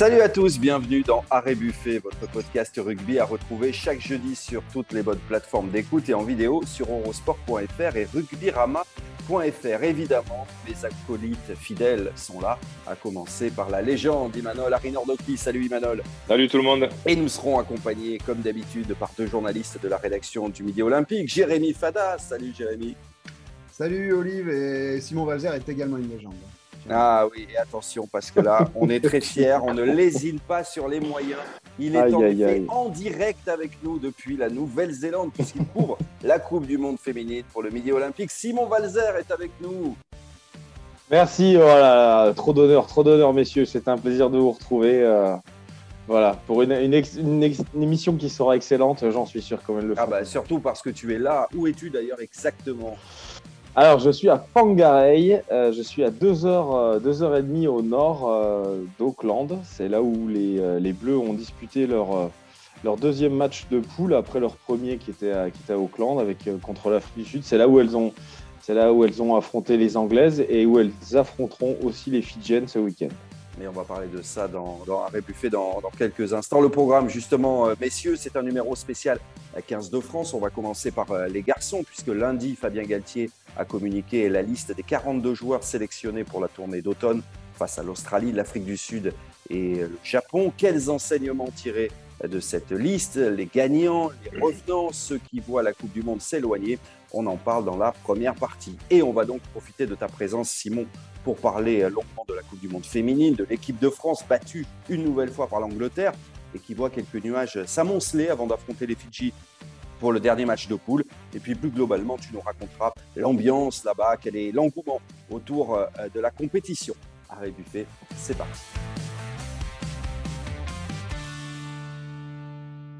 Salut à tous, bienvenue dans Arrêt Buffet, votre podcast rugby à retrouver chaque jeudi sur toutes les bonnes plateformes d'écoute et en vidéo sur eurosport.fr et rugbyrama.fr. Évidemment, les acolytes fidèles sont là, à commencer par la légende Imanol Arinordoki. Salut Imanol. Salut tout le monde. Et nous serons accompagnés, comme d'habitude, par deux journalistes de la rédaction du Midi Olympique, Jérémy Fada. Salut Jérémy. Salut Olive et Simon Valzer est également une légende. Ah oui, et attention, parce que là, on est très fiers, on ne lésine pas sur les moyens. Il est en, direct avec nous depuis la Nouvelle-Zélande, puisqu'il couvre la Coupe du Monde féminine pour le Midi Olympique. Simon Valzer est avec nous. Merci, voilà, oh trop d'honneur, trop d'honneur, messieurs. C'est un plaisir de vous retrouver. Euh, voilà, pour une, émission qui sera excellente, j'en suis sûr comme elle le Ah bah, surtout parce que tu es là. Où es-tu d'ailleurs exactement? Alors, je suis à Pangarei, euh, je suis à 2h, euh, 2h30 au nord euh, d'Auckland. C'est là où les, les, Bleus ont disputé leur, leur deuxième match de poule après leur premier qui était à, qui était à Auckland avec, contre l'Afrique du Sud. C'est là, où elles ont, c'est là où elles ont affronté les Anglaises et où elles affronteront aussi les Fidjiennes ce week-end mais on va parler de ça dans, dans Arrêt Buffet dans, dans, quelques instants. Le programme, justement, euh, messieurs, c'est un numéro spécial à 15 de France. On va commencer par euh, les garçons, puisque lundi, Fabien Galtier a communiqué la liste des 42 joueurs sélectionnés pour la tournée d'automne face à l'Australie, l'Afrique du Sud et le Japon. Quels enseignements tirer de cette liste? Les gagnants, les revenants, ceux qui voient la Coupe du Monde s'éloigner on en parle dans la première partie. Et on va donc profiter de ta présence, Simon, pour parler longuement de la Coupe du Monde féminine, de l'équipe de France battue une nouvelle fois par l'Angleterre et qui voit quelques nuages s'amonceler avant d'affronter les Fidji pour le dernier match de poule. Et puis plus globalement, tu nous raconteras l'ambiance là-bas, quel est l'engouement autour euh, de la compétition. Arrêt Buffet, c'est parti.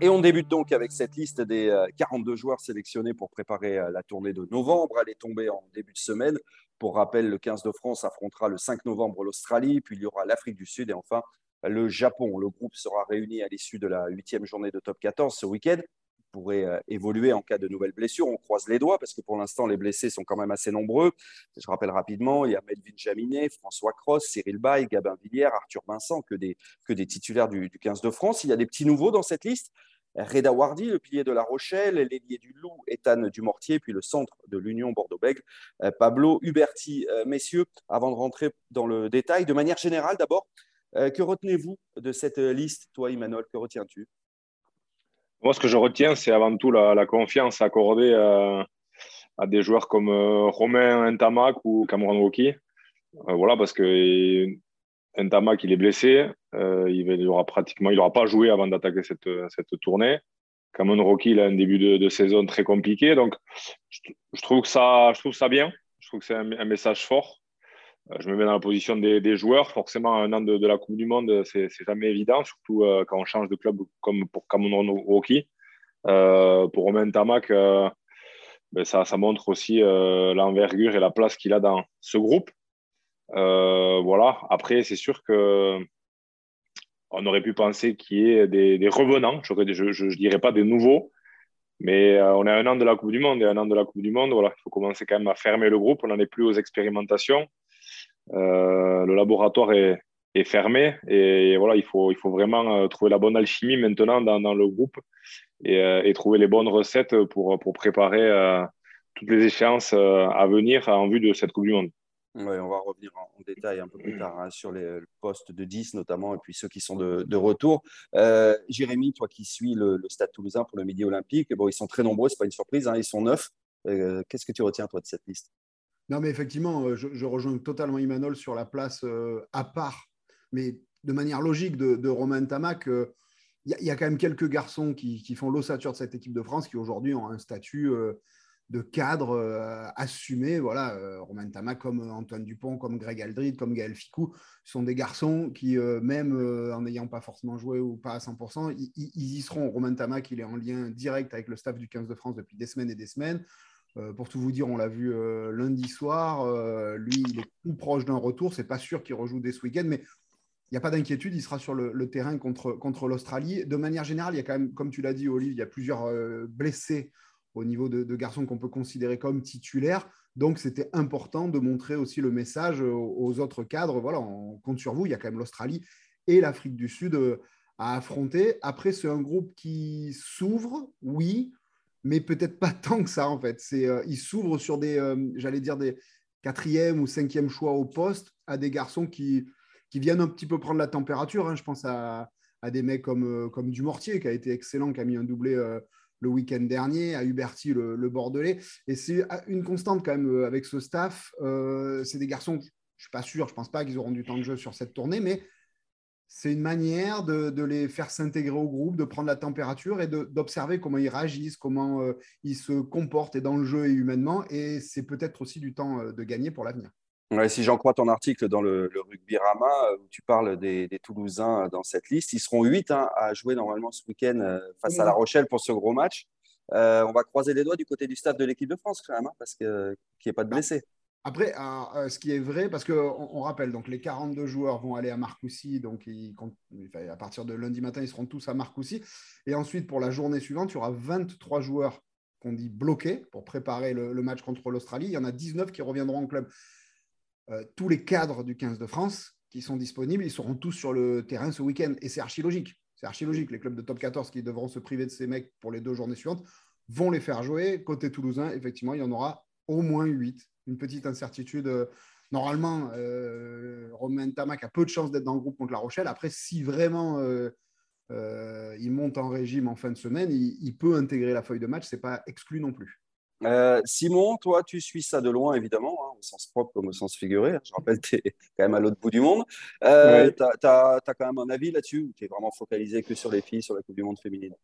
Et on débute donc avec cette liste des 42 euh, joueurs sélectionnés pour préparer euh, la tournée de novembre. Elle est tombée en début de semaine. Pour rappel, le 15 de France affrontera le 5 novembre l'Australie, puis il y aura l'Afrique du Sud et enfin le Japon. Le groupe sera réuni à l'issue de la huitième journée de top 14 ce week-end pourrait euh, évoluer en cas de nouvelles blessures. On croise les doigts parce que pour l'instant, les blessés sont quand même assez nombreux. Je rappelle rapidement, il y a Melvin Jaminet, François Cross, Cyril Bay, Gabin Villière, Arthur Vincent, que des, que des titulaires du, du 15 de France. Il y a des petits nouveaux dans cette liste. Reda Wardi, le pilier de La Rochelle, l'ailier du Loup, Ethan Dumortier, puis le centre de l'Union Bordeaux-Bègles, euh, Pablo Huberti. Euh, messieurs, avant de rentrer dans le détail, de manière générale d'abord, que retenez-vous de cette liste Toi, Emmanuel, que retiens-tu? Moi, ce que je retiens, c'est avant tout la, confiance accordée à, des joueurs comme euh, Romain Ntamak ou Cameron Rocky. Euh, voilà, parce que Ntamak, il est blessé. Euh, il n'aura pratiquement, il n'aura pas joué avant d'attaquer cette, cette tournée. Cameron Rocky, il a un début de, saison très compliqué. Donc, je, trouve ça, je trouve ça bien. Je trouve que c'est un, message fort. Euh, je me mets dans la position des, joueurs. Forcément, un an de, la Coupe du Monde, c'est jamais évident, surtout euh, quand on change de club comme pour Cameron Rocky. Euh, pour Romain Tamac, ben ça, montre aussi l'envergure et la place qu'il a dans ce groupe. voilà. Après, c'est sûr que on aurait pu penser qu'il y ait des, revenants. Je ne dirais pas des nouveaux, mais on a un an de la Coupe du Monde et un an de la Coupe du Monde, voilà, il faut commencer quand même à fermer le groupe. On n'en est plus aux expérimentations. Euh, le laboratoire est, fermé et, voilà, il faut, vraiment euh, trouver la bonne alchimie maintenant dans, le groupe euh, et, trouver les bonnes recettes pour, préparer toutes les échéances à venir en vue de cette Coupe du Monde. Oui, on va revenir en, détail un peu plus tard hein, sur les postes de 10 notamment et puis ceux qui sont de, retour. Jérémy, toi qui suis le, Stade toulousain pour le Midi Olympique, bon, ils sont très nombreux, ce n'est pas une surprise, hein, ils sont neuf. Qu'est-ce que tu retiens toi de cette liste? Non, mais effectivement, euh, je, rejoins totalement Imanol sur la place euh, à part, mais de manière logique de, Romain Tamac. Il euh, y, a quand même quelques garçons qui, font l'ossature de cette équipe de France qui aujourd'hui ont un statut de cadre assumé. Voilà, Romain Tamac, comme Antoine Dupont, comme Greg Aldrid, comme Gaël Ficou, sont des garçons qui, même en n'ayant pas forcément joué ou pas à 100%, ils, ils y seront. Romain Tamac, il est en lien direct avec le staff du 15 de France depuis des semaines et des semaines. Euh, pour tout vous dire, on l'a vu euh, lundi soir. Euh, lui, il est tout proche d'un retour. C'est pas sûr qu'il rejoue dès ce week-end, mais il n'y a pas d'inquiétude. Il sera sur le, terrain contre, l'Australie. De manière générale, il y a quand même, comme tu l'as dit, Olive, il y a plusieurs blessés au niveau de, garçons qu'on peut considérer comme titulaires. Donc, c'était important de montrer aussi le message aux, autres cadres. Voilà, on compte sur vous. Il y a quand même l'Australie et l'Afrique du Sud à affronter. Après, c'est un groupe qui s'ouvre, oui, mais peut-être pas tant que ça en fait. C'est, il s'ouvre sur des, j'allais dire des quatrième ou cinquième choix au poste à des garçons qui, qui viennent un petit peu prendre la température. Hein. Je pense à, à, des mecs comme, euh, comme Dumortier, qui a été excellent, qui a mis un doublé euh, le week-end dernier, à Huberti, le, le, Bordelais. Et c'est une constante quand même euh, avec ce staff. c'est des garçons, je suis pas sûr, je pense pas qu'ils auront du temps de jeu sur cette tournée, mais c'est une manière de, les faire s'intégrer au groupe, de prendre la température et d'observer comment ils réagissent, comment euh, ils se comportent et dans le jeu et humainement. Et c'est peut-être aussi du temps euh, de gagner pour l'avenir. si j'en crois ton article dans le, Rugby Rama, euh, où tu parles des, Toulousains dans cette liste, ils seront huit hein, à jouer normalement ce week-end face à La Rochelle pour ce gros match. on va croiser les doigts du côté du staff de l'équipe de France quand même, hein, parce qu'il n'y ait pas de blessés. Après, ce qui est vrai, parce qu'on on rappelle, donc les 42 joueurs vont aller à Marcoussis, donc à partir de lundi matin, ils seront tous à Marcoussis. Et ensuite, pour la journée suivante, il y aura 23 joueurs qu'on dit bloqués pour préparer le, match contre l'Australie. Il y en a 19 qui reviendront en club. Euh, tous les cadres du 15 de France qui sont disponibles, ils seront tous sur le terrain ce week-end. Et c'est archi logique. C'est archi logique. Les clubs de top 14 qui devront se priver de ces mecs pour les deux journées suivantes vont les faire jouer. Côté toulousain, effectivement, il y en aura au moins 8 une petite incertitude. Euh, normalement, euh, Romain Tamac a peu de chances d'être dans le groupe contre La Rochelle. Après, si vraiment euh, il monte en régime en fin de semaine, il, peut intégrer la feuille de match. Ce n'est pas exclu non plus. Simon, toi, tu suis ça de loin, évidemment, hein, au sens propre comme au sens figuré. Je rappelle, tu es quand même à l'autre bout du monde. Tu as, quand même un avis là-dessus ou tu es vraiment focalisé que sur les filles, sur la Coupe du Monde féminine?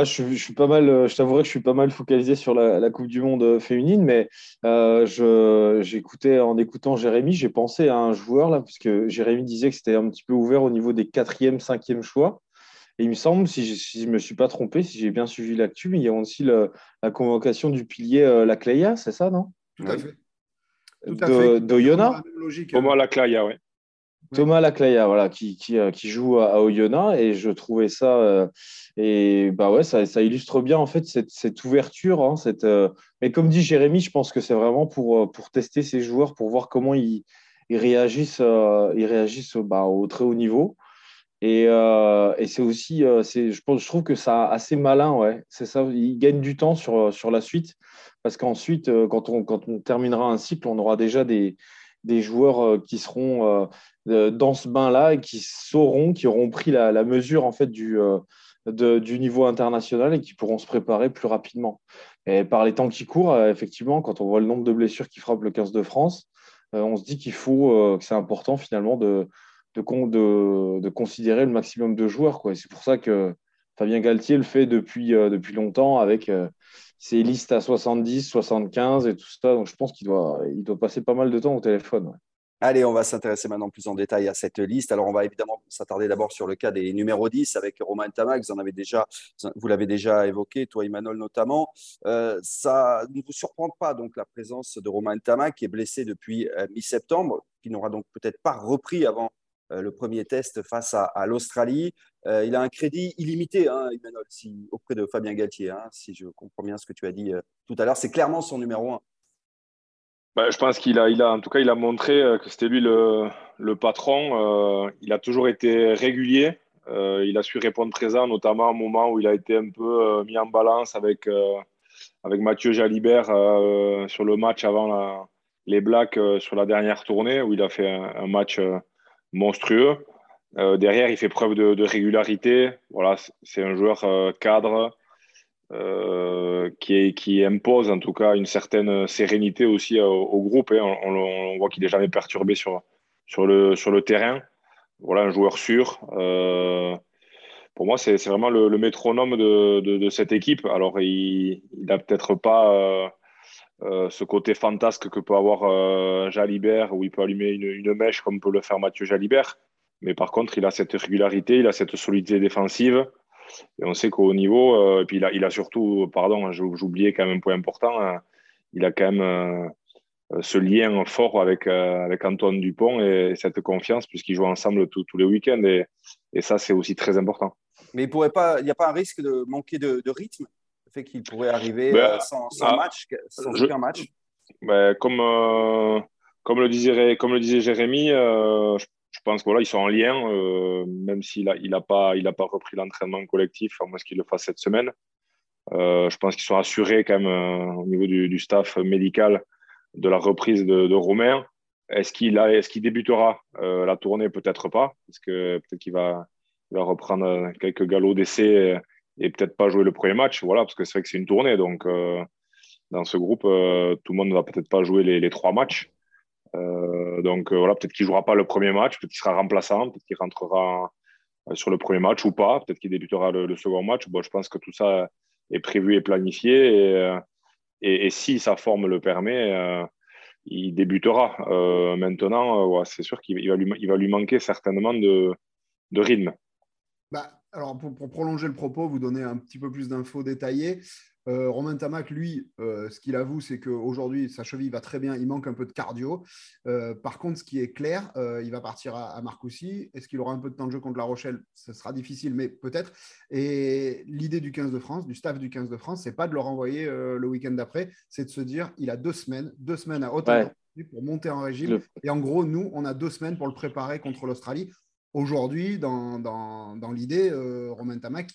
Je, suis pas mal, euh, je t'avouerai que je suis pas mal focalisé sur la, Coupe du Monde euh, féminine, mais euh, j'écoutais en écoutant Jérémy, j'ai pensé à un joueur là, puisque Jérémy disait que c'était un petit peu ouvert au niveau des quatrième, cinquième choix. Et il me semble, si je ne me suis pas trompé, si j'ai bien suivi l'actu, il y a aussi la convocation du pilier La Lacleia, c'est ça, non? Tout à fait. Tout à fait. de Yona? Comment Lacleia, oui. Thomas Laclaya, voilà, qui, qui, euh, joue à, Oyonnax, et je trouvais ça, euh, et bah ouais, ça, ça, illustre bien en fait cette, cette ouverture. Hein, cette, euh, mais comme dit Jérémy, je pense que c'est vraiment pour, pour tester ces joueurs, pour voir comment ils, ils réagissent, ils réagissent bah, au très haut niveau. Et, et c'est aussi, c'est, je, pense, je trouve que ça assez malin, ouais. C'est ça, ils gagnent du temps sur, sur la suite, parce qu'ensuite, quand on, quand on terminera un cycle, on aura déjà des des joueurs euh, qui seront euh, dans ce bain-là et qui sauront, qui auront pris la, mesure en fait du, euh, du niveau international et qui pourront se préparer plus rapidement. Et par les temps qui courent, effectivement, quand on voit le nombre de blessures qui frappent le 15 de France, on se dit qu'il faut, que c'est important finalement de, de, de, considérer le maximum de joueurs. C'est pour ça que Fabien Galtier le fait depuis, depuis longtemps avec ses listes à 70, 75 et tout ça. Donc je pense qu'il doit, il doit passer pas mal de temps au téléphone. Allez, on va s'intéresser maintenant plus en détail à cette liste. Alors, on va évidemment s'attarder d'abord sur le cas des numéros 10 avec Romain Tamac. Vous, en avez déjà, vous l'avez déjà évoqué, toi, Emmanuel notamment. Euh, ça ne vous surprend pas donc la présence de Romain Tamac qui est blessé depuis euh, mi-septembre, qui n'aura donc peut-être pas repris avant le premier test face à, l'Australie. Euh, il a un crédit illimité, hein, auprès de Fabien Galtier, hein, si je comprends bien ce que tu as dit euh, tout à l'heure. C'est clairement son numéro un. Bah, je pense qu'il a, il a, en tout cas, il a montré que c'était lui le, patron. il a toujours été régulier. il a su répondre présent, notamment au moment où il a été un peu mis en balance avec, avec Mathieu Jalibert sur le match avant les Blacks sur la dernière tournée, où il a fait un match monstrueux. Euh, derrière, il fait preuve de, régularité. Voilà, c'est un joueur euh, cadre euh, qui, qui, impose en tout cas une certaine sérénité aussi au, groupe. Hein. On, voit qu'il n'est jamais perturbé sur, sur, le, sur le terrain. Voilà, un joueur sûr. pour moi, c'est vraiment le, métronome de, de, cette équipe. Alors, il n'a peut-être pas ce côté fantasque que peut avoir Jalibert, où il peut allumer une, mèche comme peut le faire Mathieu Jalibert. Mais par contre, il a cette régularité, il a cette solidité défensive. Et on sait qu'au niveau, euh, et puis il a, il a surtout, pardon, j'oubliais quand même un point important, hein, il a quand même euh, ce lien fort avec, euh, avec Antoine Dupont et, cette confiance, puisqu'ils jouent ensemble tous les week-ends. Et, et ça, c'est aussi très important. Mais il n'y a pas un risque de manquer de, rythme? Fait qu'il pourrait arriver ben, sans, ah, match, sans aucun match ben, comme, comme, le disait, comme le disait Jérémy, je pense qu'ils sont en lien, même s'il n'a il a pas, il a pas repris l'entraînement collectif, à moins qu'il le fasse cette semaine. je pense qu'ils sont assurés quand même au niveau du, staff médical de la reprise de, de Romain. Est-ce qu'il est qu'il débutera la tournée? Peut-être pas, parce que peut-être qu'il va, va reprendre quelques galops d'essai et peut-être pas jouer le premier match. Voilà, parce que c'est vrai que c'est une tournée. Donc, euh, dans ce groupe, euh, tout le monde ne va peut-être pas jouer les, trois matchs. Euh, donc, voilà, peut-être qu'il ne jouera pas le premier match, peut-être qu'il sera remplaçant, peut-être qu'il rentrera sur le premier match ou pas, peut-être qu'il débutera le, second match. Bon, je pense que tout ça est prévu et planifié. Et, si sa forme le permet, il débutera. maintenant, c'est sûr qu'il va lui, manquer certainement de, de rythme. Bah, alors, pour, prolonger le propos, vous donner un petit peu plus d'infos détaillées. Euh, Romain Tamac, lui, euh, ce qu'il avoue, c'est qu'aujourd'hui, sa cheville va très bien, il manque un peu de cardio. Euh, par contre, ce qui est clair, il va partir à, Marcoussis. Est-ce qu'il aura un peu de temps de jeu contre La Rochelle? Ce sera difficile, mais peut-être. Et l'idée du 15 de France, du staff du 15 de France, c'est pas de le renvoyer le week-end d'après, c'est de se dire il a deux semaines, deux semaines à haute pour monter en régime. Et en gros, nous, on a deux semaines pour le préparer contre l'Australie. Aujourd'hui, dans, dans, l'idée, euh, Romain Tamac,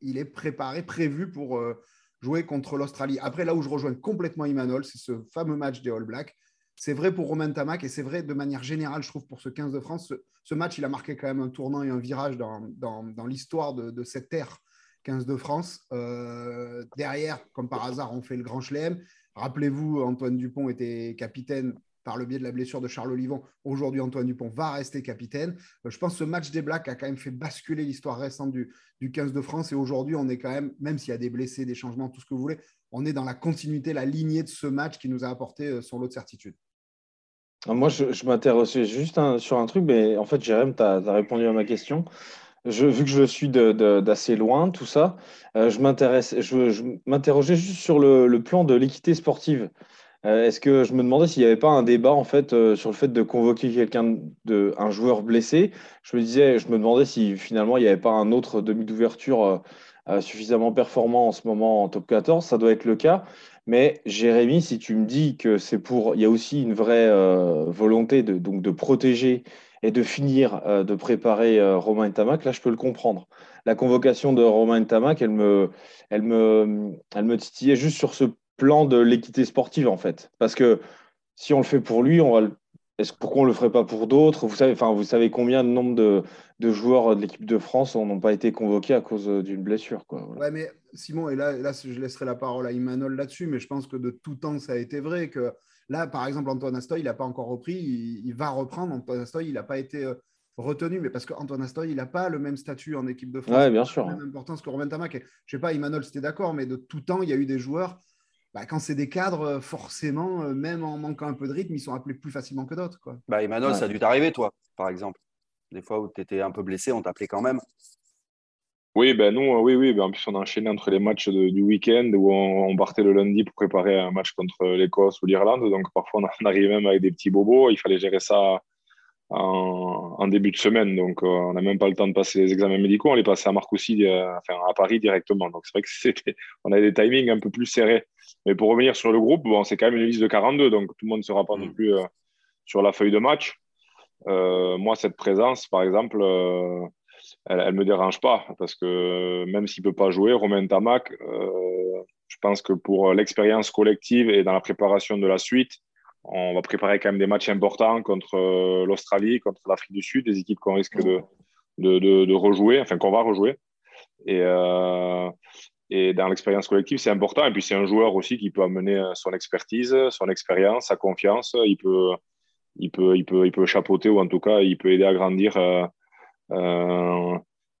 il est préparé, prévu pour euh, jouer contre l'Australie. Après, là où je rejoins complètement Imanol, c'est ce fameux match des All Blacks. C'est vrai pour Romain Tamac et c'est vrai de manière générale, je trouve, pour ce 15 de France. Ce, match, il a marqué quand même un tournant et un virage dans, dans, l'histoire de, cette ère 15 de France. Euh, derrière, comme par hasard, on fait le Grand Chelem. Rappelez-vous, Antoine Dupont était capitaine par le biais de la blessure de Charles Olivon. Aujourd'hui, Antoine Dupont va rester capitaine. Euh, je pense que ce match des Blacks a quand même fait basculer l'histoire récente du, 15 de France. Et aujourd'hui, on est quand même, même s'il y a des blessés, des changements, tout ce que vous voulez, on est dans la continuité, la lignée de ce match qui nous a apporté euh, son lot de certitude. Ah, moi, je, je m'intéressais juste sur un truc, mais en fait, Jérém, tu as, répondu à ma question. Je, vu que je suis d'assez loin, tout ça, euh, je m'interrogeais juste sur le plan de l'équité sportive. Euh, est-ce que je me demandais s'il n'y avait pas un débat en fait euh, sur le fait de convoquer quelqu'un, de, un joueur blessé? Je me disais, je me demandais si finalement il n'y avait pas un autre demi d'ouverture euh, suffisamment performant en ce moment en top 14. Ça doit être le cas. Mais Jérémy, si tu me dis que c'est pour, il y a aussi une vraie volonté de, donc de protéger et de finir de préparer Romain Tamac, là je peux le comprendre. La convocation de Romain Tamac, elle me, elle me, elle me titillait juste sur ce plan de l'équité sportive, en fait. Parce que si on le fait pour lui, on va est-ce, pourquoi on ne le ferait pas pour d'autres? Vous savez, enfin, vous savez combien de nombre de, de joueurs de l'équipe de France n'ont pas été convoqués à cause d'une blessure quoi, Ouais, mais Simon, et là, là, je laisserai la parole à Imanol là-dessus, mais je pense que de tout temps, ça a été vrai que là, par exemple, Antoine Astoy, il n'a pas encore repris, il, va reprendre. Antoine Astoy, il n'a pas été euh, retenu, mais parce qu'Antoine Astoy, il n'a pas le même statut en équipe de France. Ouais, bien sûr. La même importance que Romain Tamac. Je ne sais pas, Imanol, c'était d'accord, mais de tout temps, il y a eu des joueurs bah, quand c'est des cadres, euh, forcément, euh, même en manquant un peu de rythme, ils sont appelés plus facilement que d'autres. Quoi. Bah, Emmanuel, ça a dû t'arriver, toi, par exemple. Des fois où tu étais un peu blessé, on t'appelait quand même. Oui, ben nous, euh, oui, oui. Ben, en plus, on a enchaîné entre les matchs du week-end où on, partait le lundi pour préparer un match contre l'Écosse ou l'Irlande. Donc, parfois, on arrivait même avec des petits bobos. Il fallait gérer ça en, début de semaine. Donc, euh, on n'a même pas le temps de passer les examens médicaux. On les passait à Marcoussis, euh, enfin, à Paris directement. Donc, c'est vrai que c'était, on avait des timings un peu plus serrés. Mais pour revenir sur le groupe, bon, c'est quand même une liste de 42. Donc, tout le monde ne sera pas non plus euh, sur la feuille de match. moi, cette présence, par exemple, elle ne me dérange pas. Parce que même s'il ne peut pas jouer, Romain Tamac, je pense que pour l'expérience collective et dans la préparation de la suite, on va préparer quand même des matchs importants contre euh, l'Australie, contre l'Afrique du Sud, des équipes qu'on risque de, de, rejouer, enfin qu'on va rejouer. Et, euh, et dans l'expérience collective, c'est important. Et puis, c'est un joueur aussi qui peut amener son expertise, son expérience, sa confiance. Il peut, il peut, il peut, il peut chapeauter ou en tout cas, il peut aider à grandir euh,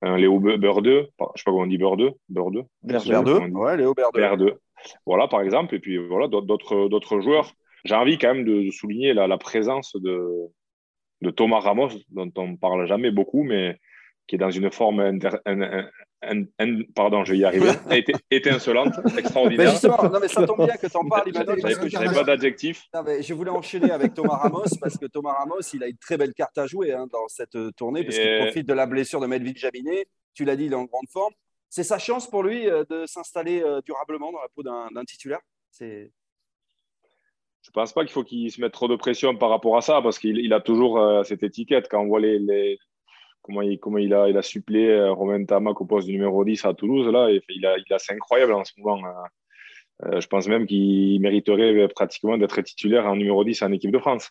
un Léo Berde. Je ne sais pas comment on dit Berde. Berde. Berde. Ouais, Léo Berde. Berde. Voilà, par exemple. Et puis, voilà, d'autres joueurs j'ai envie quand même de, souligner la, présence de, Thomas Ramos, dont on ne parle jamais beaucoup, mais qui est dans une forme pardon, je vais y arriver, étincelante, extraordinaire. non, mais ça tombe bien que tu en parles, Je n'avais pas d'adjectif. Je voulais enchaîner avec Thomas Ramos parce que Thomas Ramos, il a une très belle carte à jouer hein, dans cette tournée parce qu'il profite de la blessure de Melvin Jabinet. Tu l'as dit, il est en grande forme. C'est sa chance pour lui euh, de s'installer euh, durablement dans la peau d'un titulaire. C'est je pense pas qu'il faut qu'il se mette trop de pression par rapport à ça parce qu'il a toujours cette étiquette. Quand on voit les, comment il, a, il a suppléé Romain Tamac au poste du numéro 10 à Toulouse, là, il a, il c'est incroyable en ce moment. je pense même qu'il mériterait pratiquement d'être titulaire en numéro 10 en équipe de France,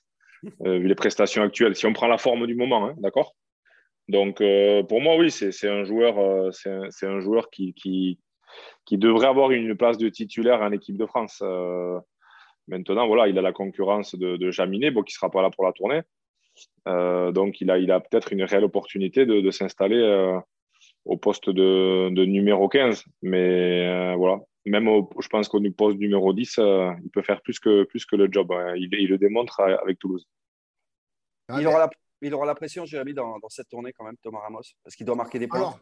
vu les prestations actuelles. Si on prend la forme du moment, hein, d'accord? Donc, euh, pour moi, oui, c'est un joueur, euh, c'est un, joueur qui, devrait avoir une place de titulaire en équipe de France. Euh, maintenant, voilà, il a la concurrence de, de Jaminet, bon, qui ne sera pas là pour la tournée. donc, il a, il a peut-être une réelle opportunité de, de s'installer au poste de, de, numéro 15. Mais voilà, même je pense qu'au poste numéro 10, il peut faire plus que, plus que le job. Hein. Il, il, le démontre avec Toulouse. Il aura la il aura la pression, Jérémy, dans, dans cette tournée quand même, Thomas Ramos, parce qu'il doit marquer des points. Alors,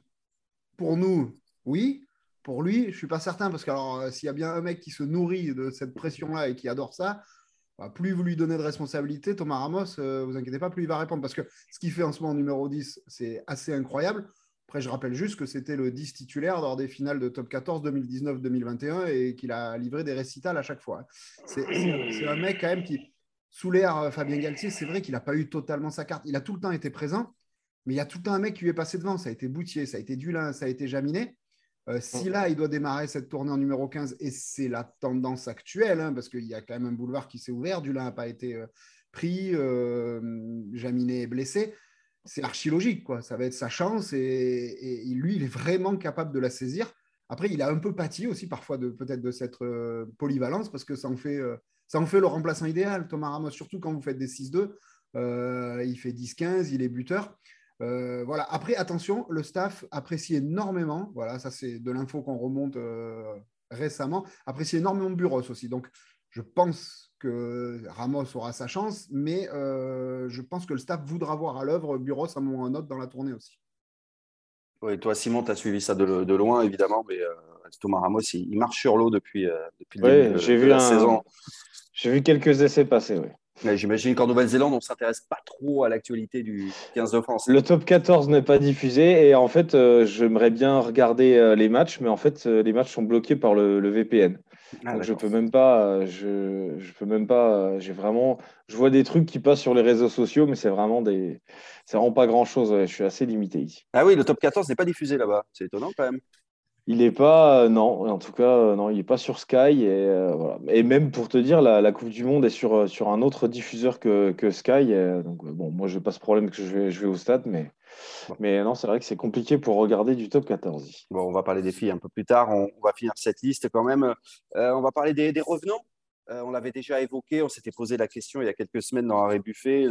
pour nous, oui. Pour lui, je ne suis pas certain, parce que euh, s'il y a bien un mec qui se nourrit de cette pression-là et qui adore ça, bah, plus vous lui donnez de responsabilité, Thomas Ramos, euh, vous inquiétez pas, plus il va répondre. Parce que ce qu'il fait en ce moment numéro 10, c'est assez incroyable. Après, je rappelle juste que c'était le 10 titulaire lors des finales de top 14 2019-2021 et qu'il a livré des récitals à chaque fois. C'est un mec quand même qui, sous l'ère euh, Fabien Galtier, c'est vrai qu'il n'a pas eu totalement sa carte. Il a tout le temps été présent, mais il y a tout le temps un mec qui lui est passé devant. Ça a été Boutier, ça a été Dulin, ça a été Jaminet. Euh, si là, il doit démarrer cette tournée en numéro 15, et c'est la tendance actuelle, hein, parce qu'il y a quand même un boulevard qui s'est ouvert, Dulin n'a pas été euh, pris, Jaminet est blessé, c'est archi logique, quoi. ça va être sa chance, et, lui, il est vraiment capable de la saisir. Après, il a un peu pâti aussi parfois de peut-être de cette polyvalence, parce que ça en fait ça en fait le remplaçant idéal, Thomas Ramos, surtout quand vous faites des 6-2. Euh, il fait 10-15, il est buteur. Euh, voilà. Après, attention, le staff apprécie énormément, voilà, ça c'est de l'info qu'on remonte euh, récemment, apprécie énormément Buros aussi. Donc, je pense que Ramos aura sa chance, mais je pense que le staff voudra voir à l'œuvre Buros à un moment ou à un autre dans la tournée aussi. Oui, toi, Simon, tu as suivi ça de, loin, évidemment, mais Thomas Ramos, il, marche sur l'eau depuis, depuis le début de, la saison. J'ai vu quelques essais passer, oui. J'imagine qu'en Nouvelle-Zélande, on ne s'intéresse pas trop à l'actualité du 15 de France. Le top 14 n'est pas diffusé et en fait, euh, j'aimerais bien regarder euh, les matchs, mais en fait, euh, les matchs sont bloqués par le, VPN. Ah, Donc je peux même pas, je, je peux même pas, j'ai vraiment, je vois des trucs qui passent sur les réseaux sociaux, mais c'est vraiment des, c'est vraiment pas grand chose. je suis assez limité ici. Ah oui, le top 14 n'est pas diffusé là-bas. C'est étonnant quand même. Il n'est pas, euh, non, en tout cas, euh, non, il n'est pas sur Sky. Et, euh, voilà. et même pour te dire, la, Coupe du Monde est sur, sur un autre diffuseur que, que Sky. donc, bon, moi, je n'ai pas ce problème que je vais, je vais au stade, mais, mais non, c'est vrai que c'est compliqué pour regarder du top 14. Bon, on va parler des filles un peu plus tard. On, va finir cette liste quand même. on va parler des, des revenants. on l'avait déjà évoqué, on s'était posé la question il y a quelques semaines dans Arrêt Buffet,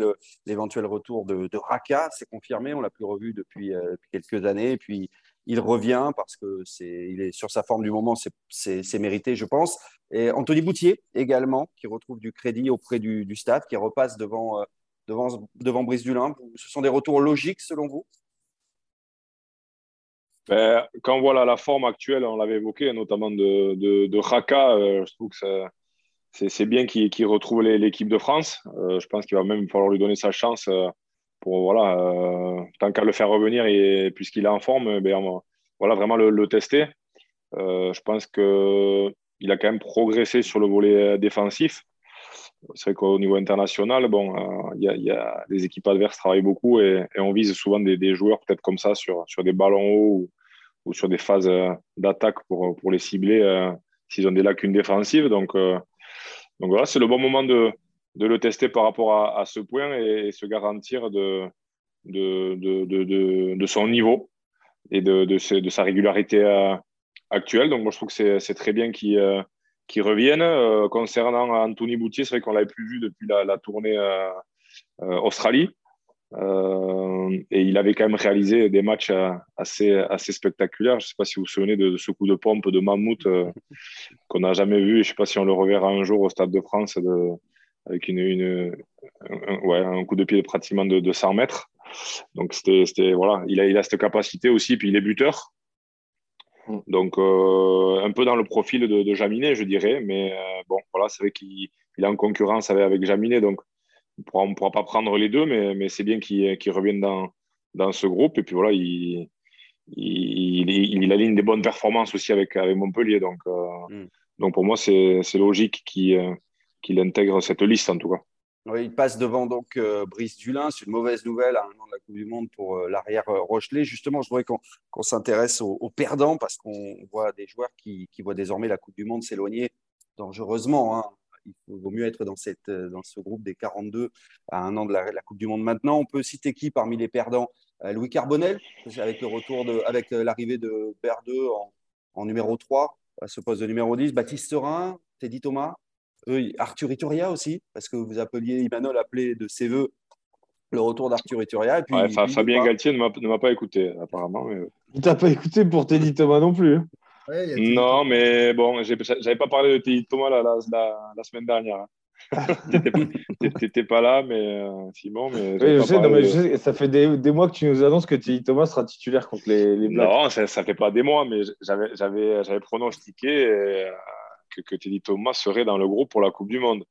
l'éventuel retour de, de Raka, c'est confirmé, on l'a plus revu depuis, depuis, quelques années. Et puis, il revient parce que c'est, il est sur sa forme du moment, c'est mérité, je pense. Et Anthony Boutier également, qui retrouve du crédit auprès du, du stade, qui repasse devant, euh, devant, devant Brice Dulin. Ce sont des retours logiques selon vous? Ben, Quand voit la, forme actuelle, on l'avait évoqué, notamment de, de, de Raka, euh, je trouve que c'est bien qu'il retrouve l'équipe de France. Euh, je pense qu'il va même falloir lui donner sa chance pour voilà, euh, tant qu'à le faire revenir et puisqu'il est en forme, ben, voilà, vraiment le, tester. Euh, je pense qu'il a quand même progressé sur le volet défensif. C'est vrai qu'au niveau international, bon, euh, il y, a, les équipes adverses travaillent beaucoup et, on vise souvent des, joueurs peut-être comme ça sur, sur des ballons hauts ou, sur des phases d'attaque pour, pour les cibler s'ils ont des lacunes défensives. Donc, donc voilà, c'est le bon moment de, de le tester par rapport à, ce point et, se garantir de, de, de, de, son niveau et de, de, sa régularité euh, actuelle. Donc, moi, je trouve que c'est très bien qu'il euh, revienne. Euh, concernant Anthony Boutier, c'est vrai qu'on ne l'avait plus vu depuis la, tournée Australie. et il avait quand même réalisé des matchs assez, assez spectaculaires. Je ne sais pas si vous vous souvenez de, ce coup de pompe de Mammouth qu'on n'a jamais vu. je ne sais pas si on le reverra un jour au Stade de France avec une, une un, ouais, un, coup de pied pratiquement de, de 100 mètres. Donc, c'était, voilà, il a, il a cette capacité aussi, puis il est buteur. Mm. Donc, euh, un peu dans le profil de, de Jaminet, je dirais. Mais euh, bon, voilà, c'est vrai qu'il est en concurrence avec, avec Jaminet. Donc, on ne pourra pas prendre les deux, mais, mais c'est bien qu'il revienne dans, dans ce groupe. Et puis voilà, il, il, il, aligne des bonnes performances aussi avec, avec Montpellier. Donc, euh, mm. donc pour moi, c'est logique qu'il qu'il intègre cette liste en tout cas. Il passe devant donc euh, Brice Dulin. C'est une mauvaise nouvelle à un an de la Coupe du Monde pour euh, l'arrière euh, Rochelet. Justement, je voudrais qu'on s'intéresse aux, perdants parce qu'on voit des joueurs qui, qui, voient désormais la Coupe du Monde s'éloigner dangereusement. Hein. Il vaut mieux être dans, cette, dans ce groupe des 42 à un an de la, Coupe du Monde. Maintenant, on peut citer qui parmi les perdants? Louis Carbonel, avec le retour de, avec l'arrivée de Berdeux en, en, numéro 3 à ce poste de numéro 10. Baptiste Serin, Teddy Thomas, Arthur Ituria aussi, parce que vous appeliez, Imanol appelé de ses voeux le retour d'Arthur Ituria. Fabien Galtier ne m'a pas écouté, apparemment. Mais... Il t'a pas écouté pour Teddy Thomas non plus. Hein. non, mais bon, j'avais pas parlé de Teddy Thomas la, la, semaine dernière. Hein. T'étais pas là, mais euh, Simon. Mais je, sais, non, mais ça fait des, des, mois que tu nous annonces que Teddy Thomas sera titulaire contre les, les Non, ça, ça fait pas des mois, mais j'avais pronostiqué. Et, que, que Teddy Thomas serait dans le groupe pour la Coupe du Monde.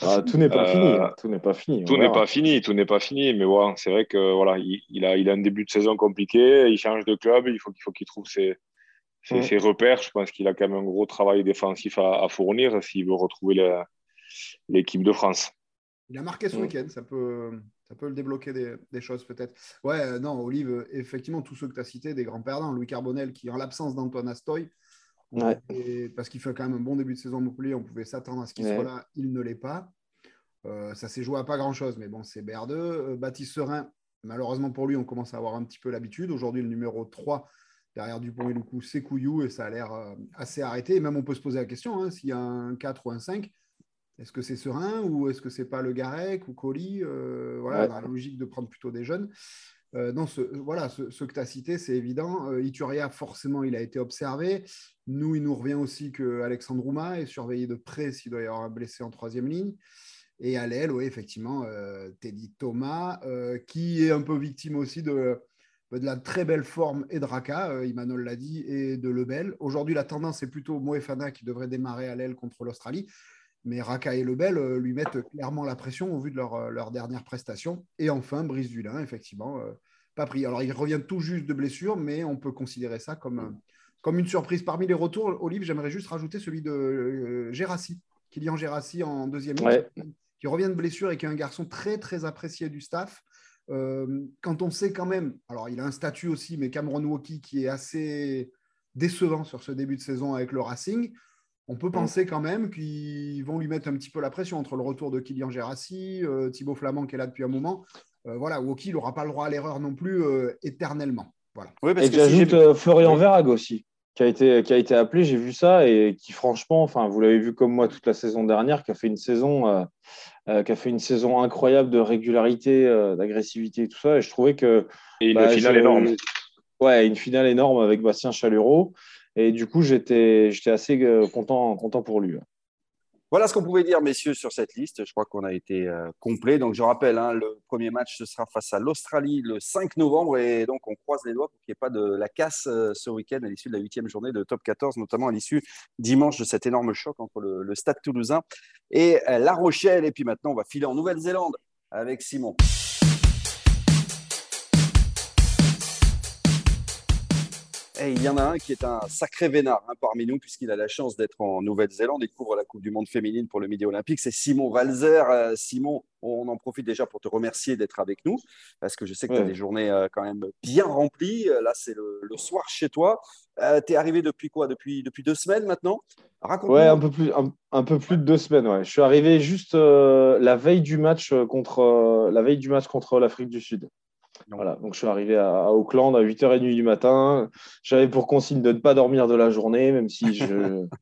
Ah, tout n'est pas fini. Euh, tout n'est pas fini. Tout n'est pas fini. Tout n'est pas fini. Mais voilà, c'est vrai que voilà, il, a, il a un début de saison compliqué. Il change de club. Il faut qu'il faut qu'il trouve ses, ses, mm. repères. Je pense qu'il a quand même un gros travail défensif à, fournir s'il veut retrouver l'équipe de France. Il a marqué ce mm. week-end. Ça peut, ça peut le débloquer des, des choses peut-être. Ouais, euh, non, Olive, effectivement, tous ceux que tu as cités, des grands perdants. Louis Carbonel, qui en l'absence d'Antoine Astoy, parce qu'il fait quand même un bon début de saison Montpellier, on pouvait s'attendre à ce qu'il soit là. Il ne l'est pas. Euh, ça s'est joué à pas grand-chose, mais bon, c'est BR2. Euh, Baptiste Serein, malheureusement pour lui, on commence à avoir un petit peu l'habitude. Aujourd'hui, le numéro 3 derrière Dupont et Loucou, c'est Couillou et ça a l'air euh, assez arrêté. Et même on peut se poser la question hein, s'il y a un 4 ou un 5, est-ce que c'est Serein ou est-ce que c'est pas le Garec ou Colis Voilà, la logique de prendre plutôt des jeunes. Euh, non, ce, voilà, ce, que tu as cité, c'est évident. Euh, Ituria, forcément, il a été observé. Nous, il nous revient aussi que Alexandre Rouma est surveillé de près s'il doit y avoir un blessé en troisième ligne. Et à l'aile, oui, effectivement, euh, Teddy Thomas, qui est un peu victime aussi de, de la très belle forme et de Raka, Imanol l'a dit, et de Lebel. Aujourd'hui, la tendance est plutôt Moefana qui devrait démarrer à l'aile contre l'Australie. Mais Raka et Lebel euh, lui mettent clairement la pression au vu de leur, euh, leur dernière prestation. Et enfin, Brice Dulin, effectivement, euh, pas pris. Alors, il revient tout juste de blessure, mais on peut considérer ça comme, comme une surprise. Parmi les retours, Olive, j'aimerais juste rajouter celui de Gérassi, Kylian Gérassi en deuxième ligne, qui revient de blessure et qui est un garçon très, très apprécié du staff. quand on sait quand même, alors il a un statut aussi, mais Cameron Woki qui est assez décevant sur ce début de saison avec le Racing on peut mm. penser quand même qu'ils vont lui mettre un petit peu la pression entre le retour de Kylian Gérassi, euh, Thibaut Flamand qui est là depuis un moment. Euh, voilà, Woki n'aura pas le droit à l'erreur non plus euh, éternellement. Voilà. Oui, parce et j'ajoute Florian Verag aussi, qui a été, qui a été appelé, j'ai vu ça, et qui franchement, enfin, vous l'avez vu comme moi toute la saison dernière, qui a fait une saison, qui a fait une saison incroyable de régularité, d'agressivité et tout ça. Et je trouvais que. Et une bah, finale énorme. Ouais, une finale énorme avec Bastien Chalureau. Et du coup, j'étais assez euh, content, content pour lui. Voilà ce qu'on pouvait dire, messieurs, sur cette liste. Je crois qu'on a été euh, complet. Donc, je rappelle, hein, le premier match, ce sera face à l'Australie le 5 novembre. Et donc, on croise les doigts pour qu'il n'y ait pas de la casse euh, ce week-end à l'issue de la huitième journée de top 14, notamment à l'issue dimanche de cet énorme choc entre le, le Stade toulousain et La Rochelle. Et puis maintenant, on va filer en Nouvelle-Zélande avec Simon. Et il y en a un qui est un sacré vénard hein, parmi nous, puisqu'il a la chance d'être en Nouvelle-Zélande et couvre la Coupe du Monde féminine pour le Midi Olympique. C'est Simon Valzer. Euh, Simon, on en profite déjà pour te remercier d'être avec nous, parce que je sais que tu as des journées euh, quand même bien remplies. Euh, là, c'est le, soir chez toi. tu es arrivé depuis quoi? Depuis, depuis deux semaines maintenant? Ouais, un peu, plus, un, peu plus de deux semaines. Ouais. Je suis arrivé juste la veille du match contre la veille du match contre l'Afrique du Sud. Voilà, donc je suis arrivé à, Auckland à 8h30 du matin. J'avais pour consigne de ne pas dormir de la journée, même si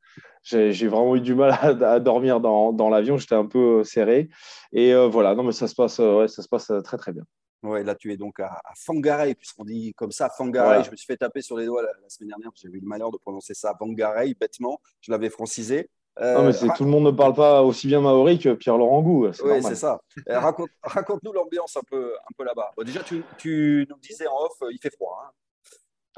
j'ai vraiment eu du mal à, dormir dans, dans l'avion. J'étais un peu serré. Et euh, voilà, non, mais ça se passe, euh, ouais, ça se passe euh, très, très bien. Ouais, là, tu es donc à, à Fangarei, puisqu'on dit comme ça, Fangarei. Je me suis fait taper sur les doigts la, semaine dernière. J'ai eu le malheur de prononcer ça Fangarei, bêtement. Je l'avais francisé. Non, mais tout le monde ne parle pas aussi bien maori que Pierre-Laurent Gou. Oui, c'est ça. raconte, raconte-nous l'ambiance un peu, un peu là-bas. déjà, tu, tu, nous disais en off, il fait froid. Hein.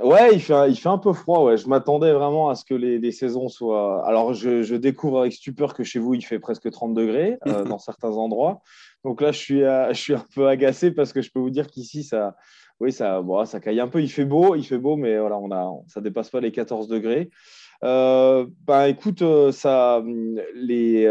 Ouais, il fait, un, il fait un peu froid. Ouais. Je m'attendais vraiment à ce que les, les saisons soient. Alors, je, je, découvre avec stupeur que chez vous, il fait presque 30 degrés euh, dans certains endroits. Donc là, je suis, je suis un peu agacé parce que je peux vous dire qu'ici, ça, oui, ça, bon, ça caille un peu. Il fait beau, il fait beau, mais voilà, on a, ça dépasse pas les 14 degrés. Ben écoute, ça, les,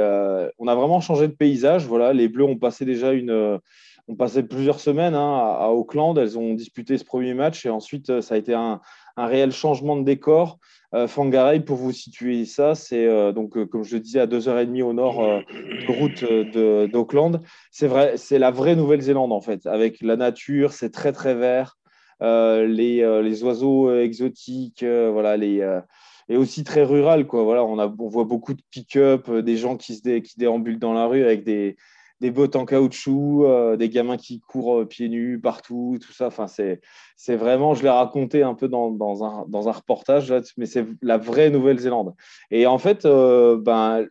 on a vraiment changé de paysage. Voilà, les Bleus ont passé déjà une, ont passé plusieurs semaines hein, à, Auckland. Elles ont disputé ce premier match et ensuite ça a été un, réel changement de décor. Euh, Fangaray, pour vous situer ça, c'est euh, donc, euh, comme je le disais, à 2h30 au nord de route d'Auckland. C'est vrai, c'est la vraie Nouvelle-Zélande en fait, avec la nature, c'est très très vert, les, les, oiseaux exotiques, voilà, les, et aussi très rural. Quoi. Voilà, on, a, on voit beaucoup de pick-up, des gens qui, se qui déambulent dans la rue avec des, des bottes en caoutchouc, euh, des gamins qui courent euh, pieds nus partout, tout ça. Enfin, c'est, vraiment, je l'ai raconté un peu dans, dans, un, dans un, reportage, mais c'est la vraie Nouvelle-Zélande. Et en fait, euh, ben,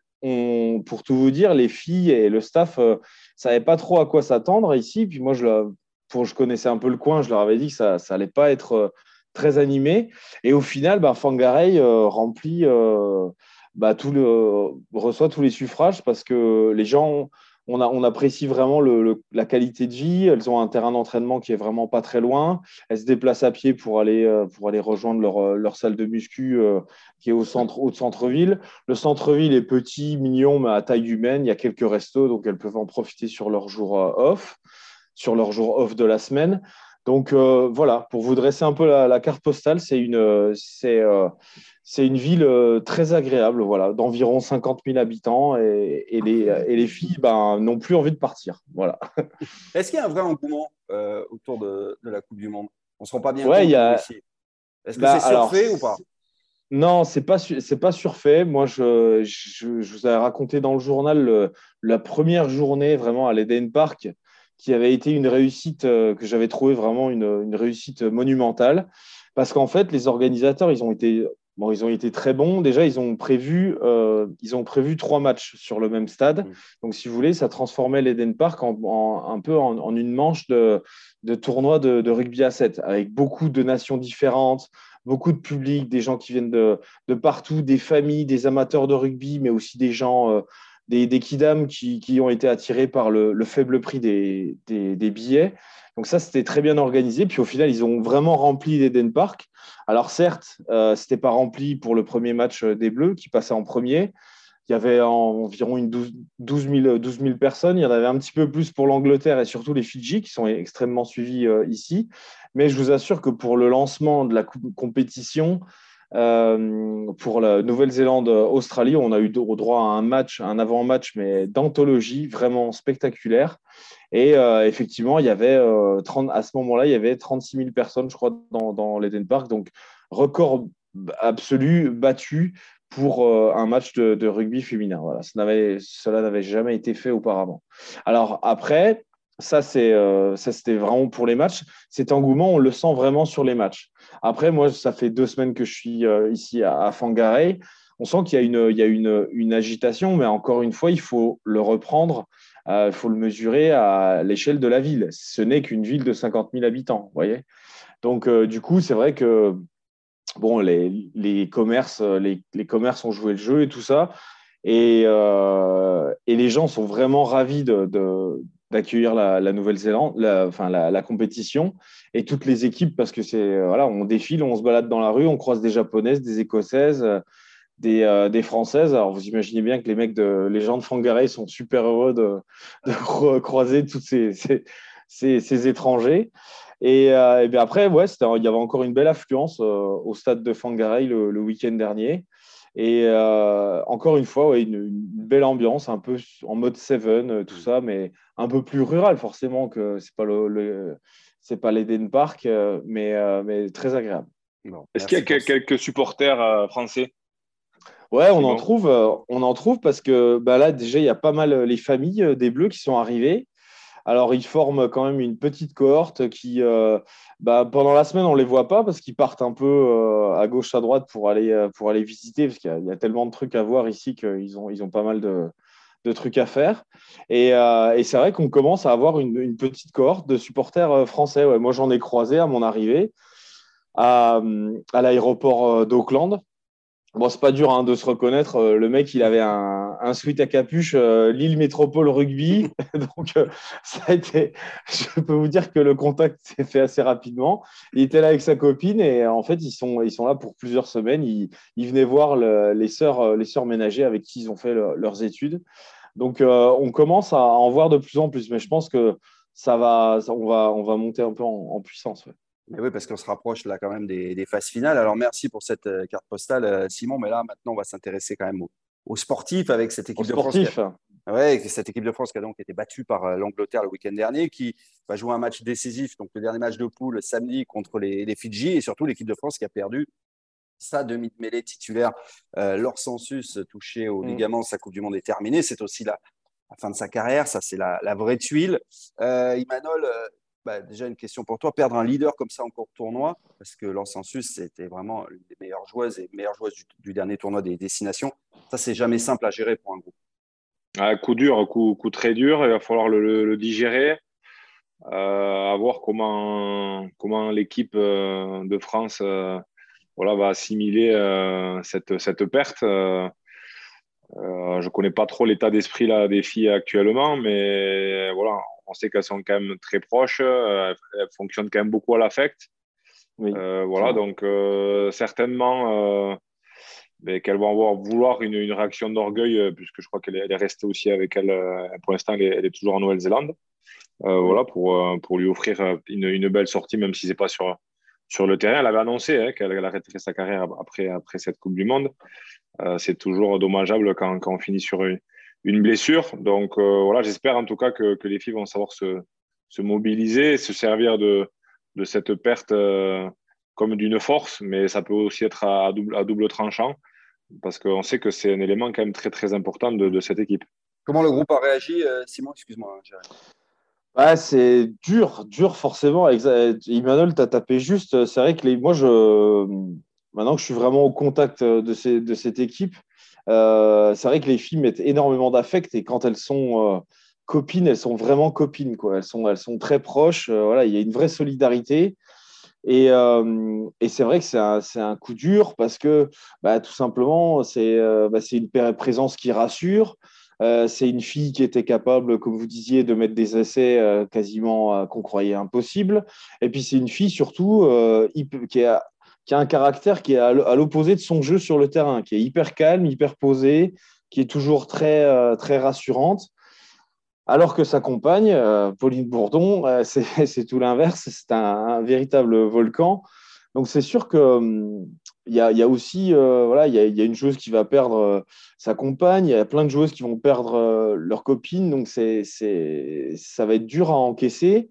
pour tout vous dire, les filles et le staff ne savaient pas trop à quoi s'attendre ici. Puis moi, je, pour, je connaissais un peu le coin, je leur avais dit que ça n'allait pas être très animé. Et au final, ben, Fangaray remplit, ben, tout le, reçoit tous les suffrages parce que les gens on, apprécie vraiment la qualité de vie. Elles ont un terrain d'entraînement qui est vraiment pas très loin. Elles se déplacent à pied pour aller, euh, rejoindre leur, euh, salle de muscu euh, qui est au centre, au centre-ville. Le centre-ville est petit, mignon, mais à taille humaine. Il y a quelques restos, donc elles peuvent en profiter sur leur jour off, sur leur jour off de la semaine. Donc voilà, pour vous dresser un peu la, carte postale, c'est une, c'est, c'est une ville euh, très agréable, voilà, d'environ 50 000 habitants et, les, et les, filles ben, n'ont plus envie de partir. Voilà. Est-ce qu'il y a un vrai engouement euh, autour de, la Coupe du Monde? On ne se rend pas bien ouais, compte. A... Est-ce que bah, c'est surfait ou pas? Non, c'est pas c'est pas surfait. Moi, je, je, vous ai raconté dans le journal la première journée vraiment à l'Eden Park, qui avait été une réussite euh, que j'avais trouvé vraiment une, une, réussite monumentale, parce qu'en fait, les organisateurs, ils ont été Bon, ils ont été très bons. Déjà, ils ont prévu, euh, ils ont prévu trois matchs sur le même stade. Donc, si vous voulez, ça transformait l'Eden Park en, un peu en, une manche de, de tournoi de, rugby à 7, avec beaucoup de nations différentes, beaucoup de public, des gens qui viennent de, de partout, des familles, des amateurs de rugby, mais aussi des gens, euh, des, des kidams qui, ont été attirés par le, le faible prix des, billets. Donc ça, c'était très bien organisé. Puis au final, ils ont vraiment rempli l'Eden Park. Alors certes, euh, ce n'était pas rempli pour le premier match euh, des Bleus qui passait en premier. Il y avait environ une 12, 000, personnes. Il y en avait un petit peu plus pour l'Angleterre et surtout les Fidji qui sont extrêmement suivis euh, ici. Mais je vous assure que pour le lancement de la compétition, euh, pour la Nouvelle-Zélande-Australie, on a eu droit à un match, un avant-match, mais d'anthologie, vraiment spectaculaire. Et euh, effectivement, il y avait 30, euh, à ce moment-là, il y avait 36 000 personnes, je crois, dans, dans l'Eden Park. Donc, record absolu battu pour un match de, rugby féminin. Voilà, cela n'avait jamais été fait auparavant. Alors après, ça, c'est, ça c'était vraiment pour les matchs. Cet engouement, on le sent vraiment sur les matchs. Après, moi, ça fait deux semaines que je suis euh, ici à, à Fangaray. On sent qu'il y a, une, il y a une, agitation, mais encore une fois, il faut le reprendre, euh, il faut le mesurer à l'échelle de la ville. Ce n'est qu'une ville de 50 000 habitants, voyez. Donc, euh, du coup, c'est vrai que bon, les, les commerces, les, les, commerces ont joué le jeu et tout ça. Et, et les gens sont vraiment ravis de, d'accueillir la, Nouvelle-Zélande, la, enfin la, compétition et toutes les équipes parce que c'est euh, voilà, on défile, on se balade dans la rue, on croise des japonaises, des écossaises, euh, des, euh, des françaises. Alors vous imaginez bien que les mecs de les gens de Fangaray sont super heureux de, de croiser tous ces, ces, étrangers. Et, bien après, ouais, il y avait encore une belle affluence au stade de Fangaray le, le week-end dernier. Et encore une fois, ouais, une, belle ambiance, un peu en mode Seven, tout ça, mais un peu plus rural forcément que c'est pas le, c'est pas l'Eden Park, euh, mais, euh, mais très agréable. Est-ce qu'il y a quelques supporters euh, français? Ouais, on en trouve, on en trouve parce que bah là déjà il y a pas mal les familles des Bleus qui sont arrivées. Alors ils forment quand même une petite cohorte qui, bah, pendant la semaine on les voit pas parce qu'ils partent un peu à gauche à droite pour aller aller visiter parce qu'il y, a tellement de trucs à voir ici qu'ils ont ils ont pas mal de de trucs à faire. Euh, et, c'est vrai qu'on commence à avoir une, petite cohorte de supporters euh, français. Moi, j'en ai croisé à mon arrivée à, l'aéroport euh, d'Auckland. Bon, c'est pas dur hein, de se reconnaître. Euh, le mec, il avait un, un sweat à capuche euh, Lille Métropole Rugby. Donc, euh, ça a été. Je peux vous dire que le contact s'est fait assez rapidement. Il était là avec sa copine et en fait, ils sont, ils sont là pour plusieurs semaines. Ils, ils venaient voir les sœurs, les sœurs ménagers avec qui ils ont fait leurs études. Donc, on commence à en voir de plus en plus. Mais je pense que ça va, on va, on va monter un peu en, puissance. Oui, parce qu'on se rapproche là quand même des, phases finales. Alors merci pour cette euh, carte postale, euh, Simon. Mais là, maintenant, on va s'intéresser quand même aux, sportifs avec cette équipe de France. Oui, cette équipe de France qui a donc été battue par euh, l'Angleterre le week-end dernier, qui va jouer un match décisif, donc le dernier match de poule samedi contre les, Fidji, et surtout l'équipe de France qui a perdu sa demi mêlée titulaire. Euh, Laure Sensus, touché au mm. ligament, sa Coupe du Monde est terminée. C'est aussi la, la fin de sa carrière. Ça, c'est la, vraie tuile. Euh, Imanol, bah, déjà une question pour toi. Perdre un leader comme ça en cours tournoi, parce que Lancensus, c'était vraiment une des meilleures joueuses et meilleure joueuse du, dernier tournoi des destinations. Ça, c'est jamais simple à gérer pour un groupe. Un coup dur, coup, coup très dur. Il va falloir le, digérer. Euh, à voir comment, comment l'équipe euh, de France voilà, va assimiler cette, cette perte. Euh, je ne connais pas trop l'état d'esprit des filles actuellement, mais voilà, on sait qu'elles sont quand même très proches. Euh, elles, fonctionnent quand même beaucoup à l'affect. Euh, voilà, donc certainement ben, qu'elles vont avoir, vouloir une, réaction d'orgueil, puisque je crois qu'elle est, restée aussi avec elle. pour l'instant, elle, est toujours en Nouvelle-Zélande. Voilà, pour, pour lui offrir une, une, belle sortie, même si ce n'est pas sur, sur le terrain. Elle avait annoncé hein, qu'elle arrêterait sa carrière après, après cette Coupe du Monde. Euh, c'est toujours dommageable quand, quand, on finit sur une, blessure. Donc euh, voilà, j'espère en tout cas que, que, les filles vont savoir se, se mobiliser, se servir de, de cette perte euh, comme d'une force, mais ça peut aussi être à, double, à double tranchant parce qu'on sait que c'est un élément quand même très très important de, de cette équipe. Comment le groupe a réagi, Simon? Excuse-moi. Ouais, c'est dur, dur forcément. Emmanuel, tu as tapé juste. C'est vrai que les, moi, je, Maintenant que je suis vraiment au contact euh, de, ces, de cette équipe, euh, c'est vrai que les filles mettent énormément d'affect et quand elles sont euh, copines, elles sont vraiment copines. Quoi. Elles, sont, elles sont très proches. voilà, il y a une vraie solidarité. Et, et c'est vrai que c'est un, un, coup dur parce que bah, tout simplement, c'est bah, une présence qui rassure. c'est une fille qui était capable, comme vous disiez, de mettre des essais quasiment qu'on croyait impossibles. Et puis c'est une fille surtout qui est qui a un caractère qui est à l'opposé de son jeu sur le terrain, qui est hyper calme, hyper posé, qui est toujours très, euh, très rassurante. Alors que sa compagne, euh, Pauline Bourdon, euh, c'est tout l'inverse, c'est un, véritable volcan. Donc c'est sûr que hum, y, a, aussi voilà, il y, a, une joueuse qui va perdre sa compagne, il y a plein de joueuses qui vont perdre leur copine, donc c'est ça va être dur à encaisser.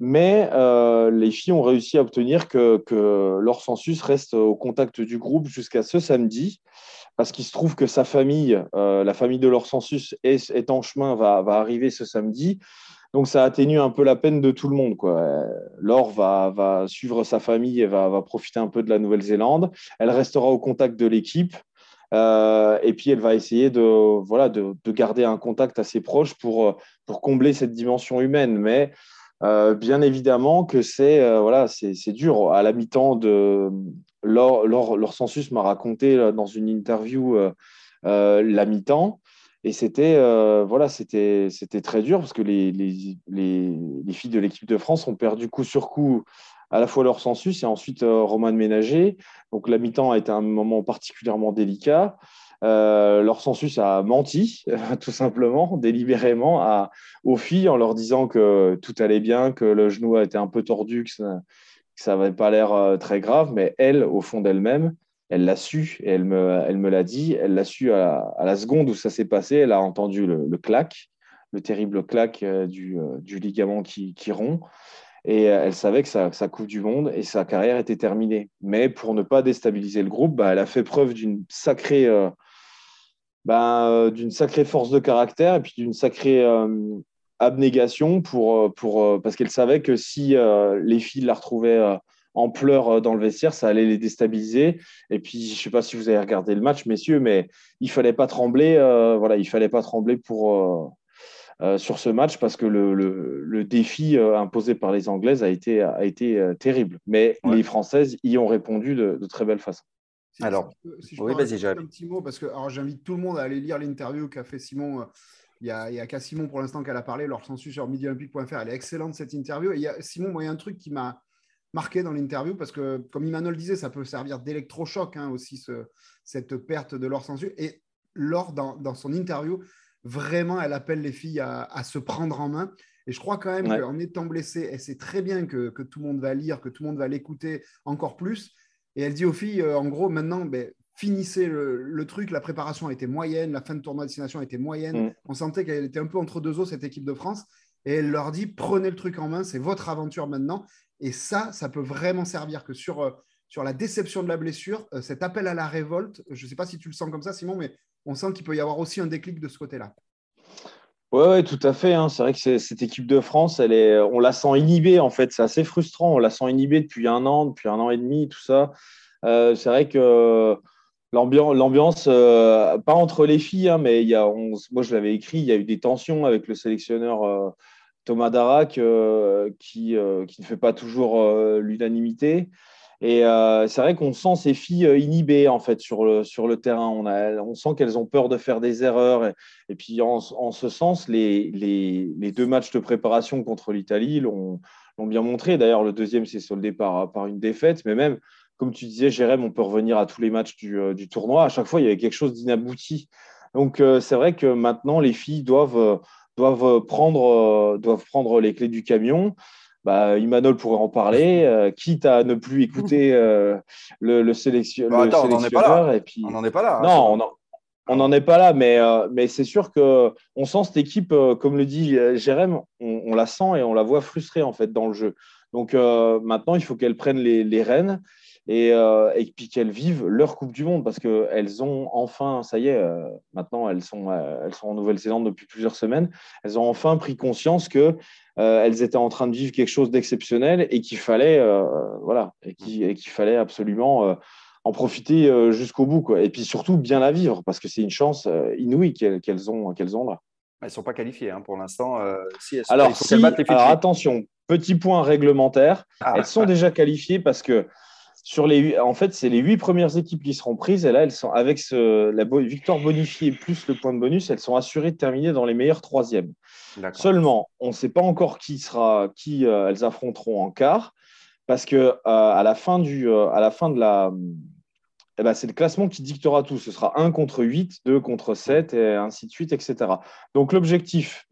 Mais euh, les filles ont réussi à obtenir que, que leur reste au contact du groupe jusqu'à ce samedi, parce qu'il se trouve que sa famille, euh, la famille de leur census, est, en chemin, va, va, arriver ce samedi. Donc ça atténue un peu la peine de tout le monde. Quoi. Laure va, va suivre sa famille et va, va profiter un peu de la Nouvelle-Zélande. Elle restera au contact de l'équipe. Euh, et puis elle va essayer de, voilà, de, de, garder un contact assez proche pour, pour combler cette dimension humaine. Mais euh, bien évidemment que c'est euh, voilà, dur. À la mi-temps, de Laure, Laure, Sensus m'a raconté dans une interview euh, la mi-temps. Et c'était voilà, très dur parce que les, les, les, filles de l'équipe de France ont perdu coup sur coup à la fois leur sensus et ensuite Roman Ménager. Donc la mi-temps a été un moment particulièrement délicat. Euh, leur sensus a menti, tout simplement, délibérément, aux filles en leur disant que tout allait bien, que le genou a été un peu tordu, que ça n'avait pas l'air euh, très grave, mais elle, au fond d'elle-même, elle l'a su et elle me, elle me l'a dit. Elle l'a su à, la seconde où ça s'est passé. Elle a entendu le, le clac, le terrible clac euh, du, du ligament qui, qui, rompt. Et elle savait que sa, sa, Coupe du Monde et sa carrière était terminée. Mais pour ne pas déstabiliser le groupe, bah, elle a fait preuve d'une sacrée ben, euh, d'une sacrée force de caractère et puis d'une sacrée euh, abnégation pour, euh, pour, parce qu'elle savait que si les filles la retrouvaient en pleurs dans le vestiaire, ça allait les déstabiliser. Et puis, je ne sais pas si vous avez regardé le match, messieurs, mais il fallait pas trembler. voilà, il fallait pas trembler pour sur ce match parce que le, le, défi imposé par les Anglaises a été, a été terrible. Mais les Françaises y ont répondu de, de très belle façon. Alors, si je oui, vas-y, un petit mot, parce que j'invite tout le monde à aller lire l'interview qu'a fait Simon. Il y a, qu'à Simon pour l'instant qu'elle a parlé, leur sensu sur midiolympique.fr. Elle est excellente cette interview. Et il y a, Simon, moi, il y a un truc qui m'a marqué dans l'interview parce que, comme Emmanuel disait, ça peut servir d'électrochoc hein, aussi, cette perte de leur sensu. Et Laure, dans, son interview, vraiment, elle appelle les filles à, se prendre en main. Et je crois quand même qu'en étant blessée, elle sait très bien que, tout le monde va lire, que tout le monde va l'écouter encore plus. Et elle dit aux filles, euh, en gros, maintenant, ben, finissez le, truc. La préparation a été moyenne, la fin de tournoi de destination a été moyenne. Mm. On sentait qu'elle était un peu entre deux eaux, cette équipe de France. Et elle leur dit, prenez le truc en main, c'est votre aventure maintenant. Et ça, ça peut vraiment servir que sur, euh, sur la déception de la blessure, euh, cet appel à la révolte, je ne sais pas si tu le sens comme ça, Simon, mais on sent qu'il peut y avoir aussi un déclic de ce côté-là. Oui, ouais, tout à fait. Hein. C'est vrai que cette équipe de France, on la sent inhibée en fait. C'est assez frustrant. On la sent inhibée depuis un an, depuis un an et demi, tout ça. Euh, c'est vrai que l'ambiance, pas entre les filles, hein, mais il y a, moi je l'avais écrit, il y a eu des tensions avec le sélectionneur Thomas Darac euh, qui, euh, ne fait pas toujours euh, l'unanimité. Et c'est vrai qu'on sent ces filles inhibées en fait sur le, terrain. On, sent qu'elles ont peur de faire des erreurs. Et, puis en, ce sens, les, deux matchs de préparation contre l'Italie l'ont bien montré. D'ailleurs, le deuxième s'est soldé par, une défaite. Mais même, comme tu disais, Jérém, on peut revenir à tous les matchs du, du tournoi. À chaque fois, il y avait quelque chose d'inabouti. Donc c'est vrai que maintenant, les filles euh, doivent prendre les clés du camion. Bah, Imanol pourrait en parler, euh, quitte à ne plus écouter euh, le, le, sélection, bah, attends, sélectionneur. Et puis... On n'en est pas là. Hein, non, on n'en est pas là, mais, mais c'est sûr qu'on sent cette équipe, comme le dit Jérém, on, la sent et on la voit frustrée en fait dans le jeu. Donc maintenant, il faut qu'elle prenne les, les rênes et, euh, et puis qu'elles vivent leur Coupe du Monde parce qu'elles ont enfin, ça y est, euh, maintenant elles sont, euh, elles sont en Nouvelle-Zélande depuis plusieurs semaines, elles ont enfin pris conscience que elles étaient en train de vivre quelque chose d'exceptionnel et qu'il fallait, voilà, et qu'il fallait absolument en profiter jusqu'au bout, quoi. Et puis surtout bien la vivre parce que c'est une chance inouïe qu'elles ont, qu'elles ont là. Elles ne sont pas qualifiées hein, pour l'instant. si alors, alors attention, petit point réglementaire. Ah. elles sont déjà qualifiées parce que sur les, en fait, c'est les huit premières équipes qui seront prises. Et là, elles sont avec ce, la victoire bonifiée plus le point de bonus, elles sont assurées de terminer dans les meilleurs troisièmes. Seulement, on ne sait pas encore qui sera, qui euh, elles affronteront en quart, parce que euh, à la fin du, euh, à la fin de la, eh ben, c'est le classement qui dictera tout. Ce sera 1 contre 8, 2 contre 7, et ainsi de suite, etc. Donc l'objectif,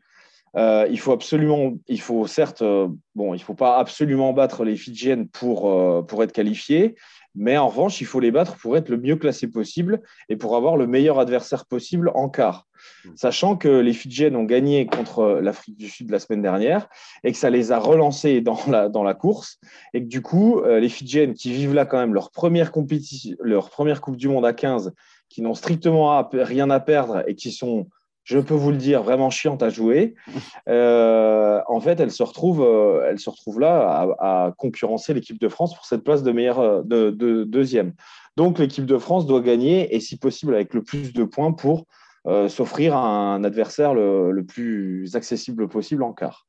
euh, il faut absolument, il faut certes, euh, bon, il faut pas absolument battre les Fidjiennes pour, euh, pour être qualifié, mais en revanche, il faut les battre pour être le mieux classé possible et pour avoir le meilleur adversaire possible en quart. Hmm. Sachant que les Fidjiennes ont gagné contre l'Afrique du Sud la semaine dernière et que ça les a relancés dans la, dans la course et que du coup, les Fidjiennes qui vivent là quand même leur première compétition, leur première Coupe du Monde à 15, qui n'ont strictement rien à perdre et qui sont je peux vous le dire, vraiment chiante à jouer. Euh, en fait, elle se retrouve, euh, là à, concurrencer l'équipe de France pour cette place de meilleure euh, de, deuxième. Donc, l'équipe de France doit gagner et, si possible, avec le plus de points pour s'offrir un adversaire le, plus accessible possible en quart.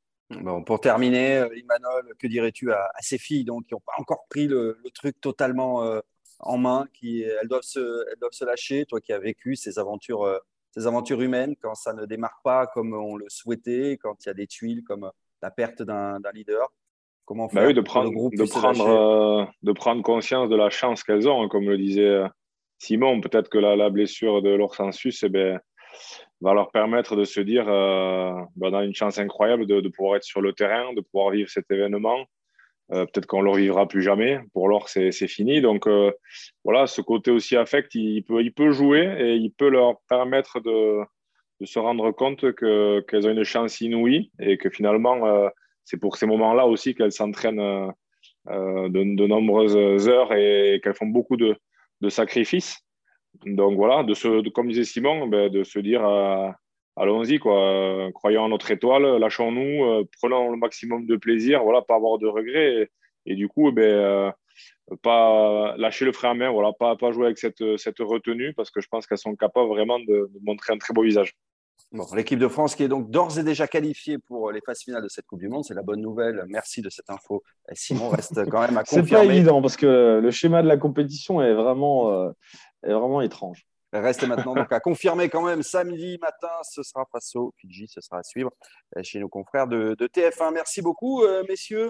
Pour terminer, Imanol, que dirais-tu à, ces filles donc, qui n'ont pas encore pris le, truc totalement en main, qui elles doivent se lâcher, toi qui as vécu ces aventures ces aventures humaines quand ça ne démarre pas comme on le souhaitait, quand il y a des tuiles comme la perte d'un leader Comment bah faire de prendre, de, prendre, euh, de prendre conscience de la chance qu'elles ont, hein, comme le disait euh, Simon. Peut-être que la, la, blessure de leur sensus eh ben, va leur permettre de se dire euh, ben, on a une chance incroyable de, de, pouvoir être sur le terrain, de pouvoir vivre cet événement euh, peut-être qu'on ne le revivra plus jamais. Pour l'or, c'est fini. Donc euh, voilà, ce côté aussi affect, il peut, il peut jouer et il peut leur permettre de, de se rendre compte qu'elles ont une chance inouïe et que finalement, euh, c'est pour ces moments-là aussi qu'elles s'entraînent de, de, nombreuses heures et qu'elles font beaucoup de, de, sacrifices. Donc voilà, de se, comme disait Simon, ben, de se dire allons-y, quoi. Croyons en notre étoile, lâchons-nous, euh, prenons le maximum de plaisir, voilà, pas avoir de regrets. Et, du coup, eh ben, euh, pas lâcher le frein à main, voilà, pas, pas jouer avec cette, cette retenue, parce que je pense qu'elles sont capables vraiment de, montrer un très beau visage. Bon, l'équipe de France qui est donc d'ores et déjà qualifiée pour les phases finales de cette Coupe du Monde, c'est la bonne nouvelle. Merci de cette info. Simon reste quand même à confirmer. c'est pas évident parce que le schéma de la compétition est vraiment, euh, est vraiment étrange. Reste maintenant donc à confirmer quand même samedi matin, ce sera face au Fidji, ce sera à suivre euh, chez nos confrères de, TF1. Merci beaucoup, euh, messieurs.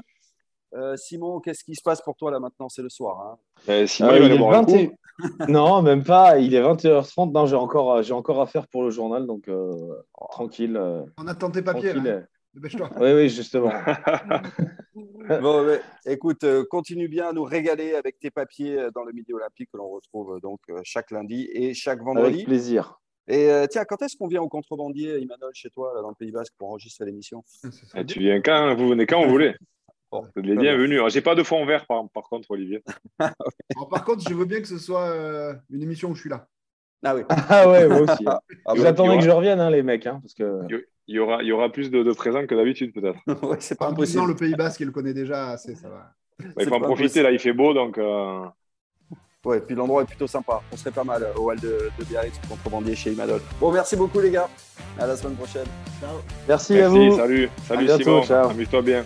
Simon, qu'est-ce qui se passe pour toi là maintenant? C'est le soir. Hein Simon, il, est 20... Non, même pas. Il est 21h30. Non, j'ai encore, j'ai encore à faire pour le journal, donc tranquille. On attend tes papiers. Oui, oui, justement. bon, écoute, euh, continue bien à nous régaler avec tes papiers euh, dans le Midi Olympique que l'on retrouve euh, donc chaque lundi et chaque vendredi. Avec plaisir. Et tiens, quand est-ce qu'on vient au contrebandier, Imanol, chez toi, dans le Pays Basque, pour enregistrer l'émission? Ah, Tu viens quand Vous venez quand vous voulez Bon, vous êtes bienvenus. J'ai pas de fond vert, par, par contre, Olivier. par contre, je veux bien que ce soit une émission où je suis là. Ah oui. Ah ouais, moi aussi. Ah, vous attendez que je revienne, hein, les mecs, hein, parce que il y aura, il y aura plus de, présents que d'habitude, peut-être. ouais, c'est pas impossible. le Pays Basque, il le connaît déjà assez, ça va. il faut en profiter, là, il fait beau, donc. Euh... Ouais, puis l'endroit est plutôt sympa. On serait pas mal au hall de, de Biarritz, contrebandier chez Imadol. Bon, merci beaucoup, les gars. À la semaine prochaine. Ciao. Merci, à vous. Salut, salut Simon. Amuse-toi bien.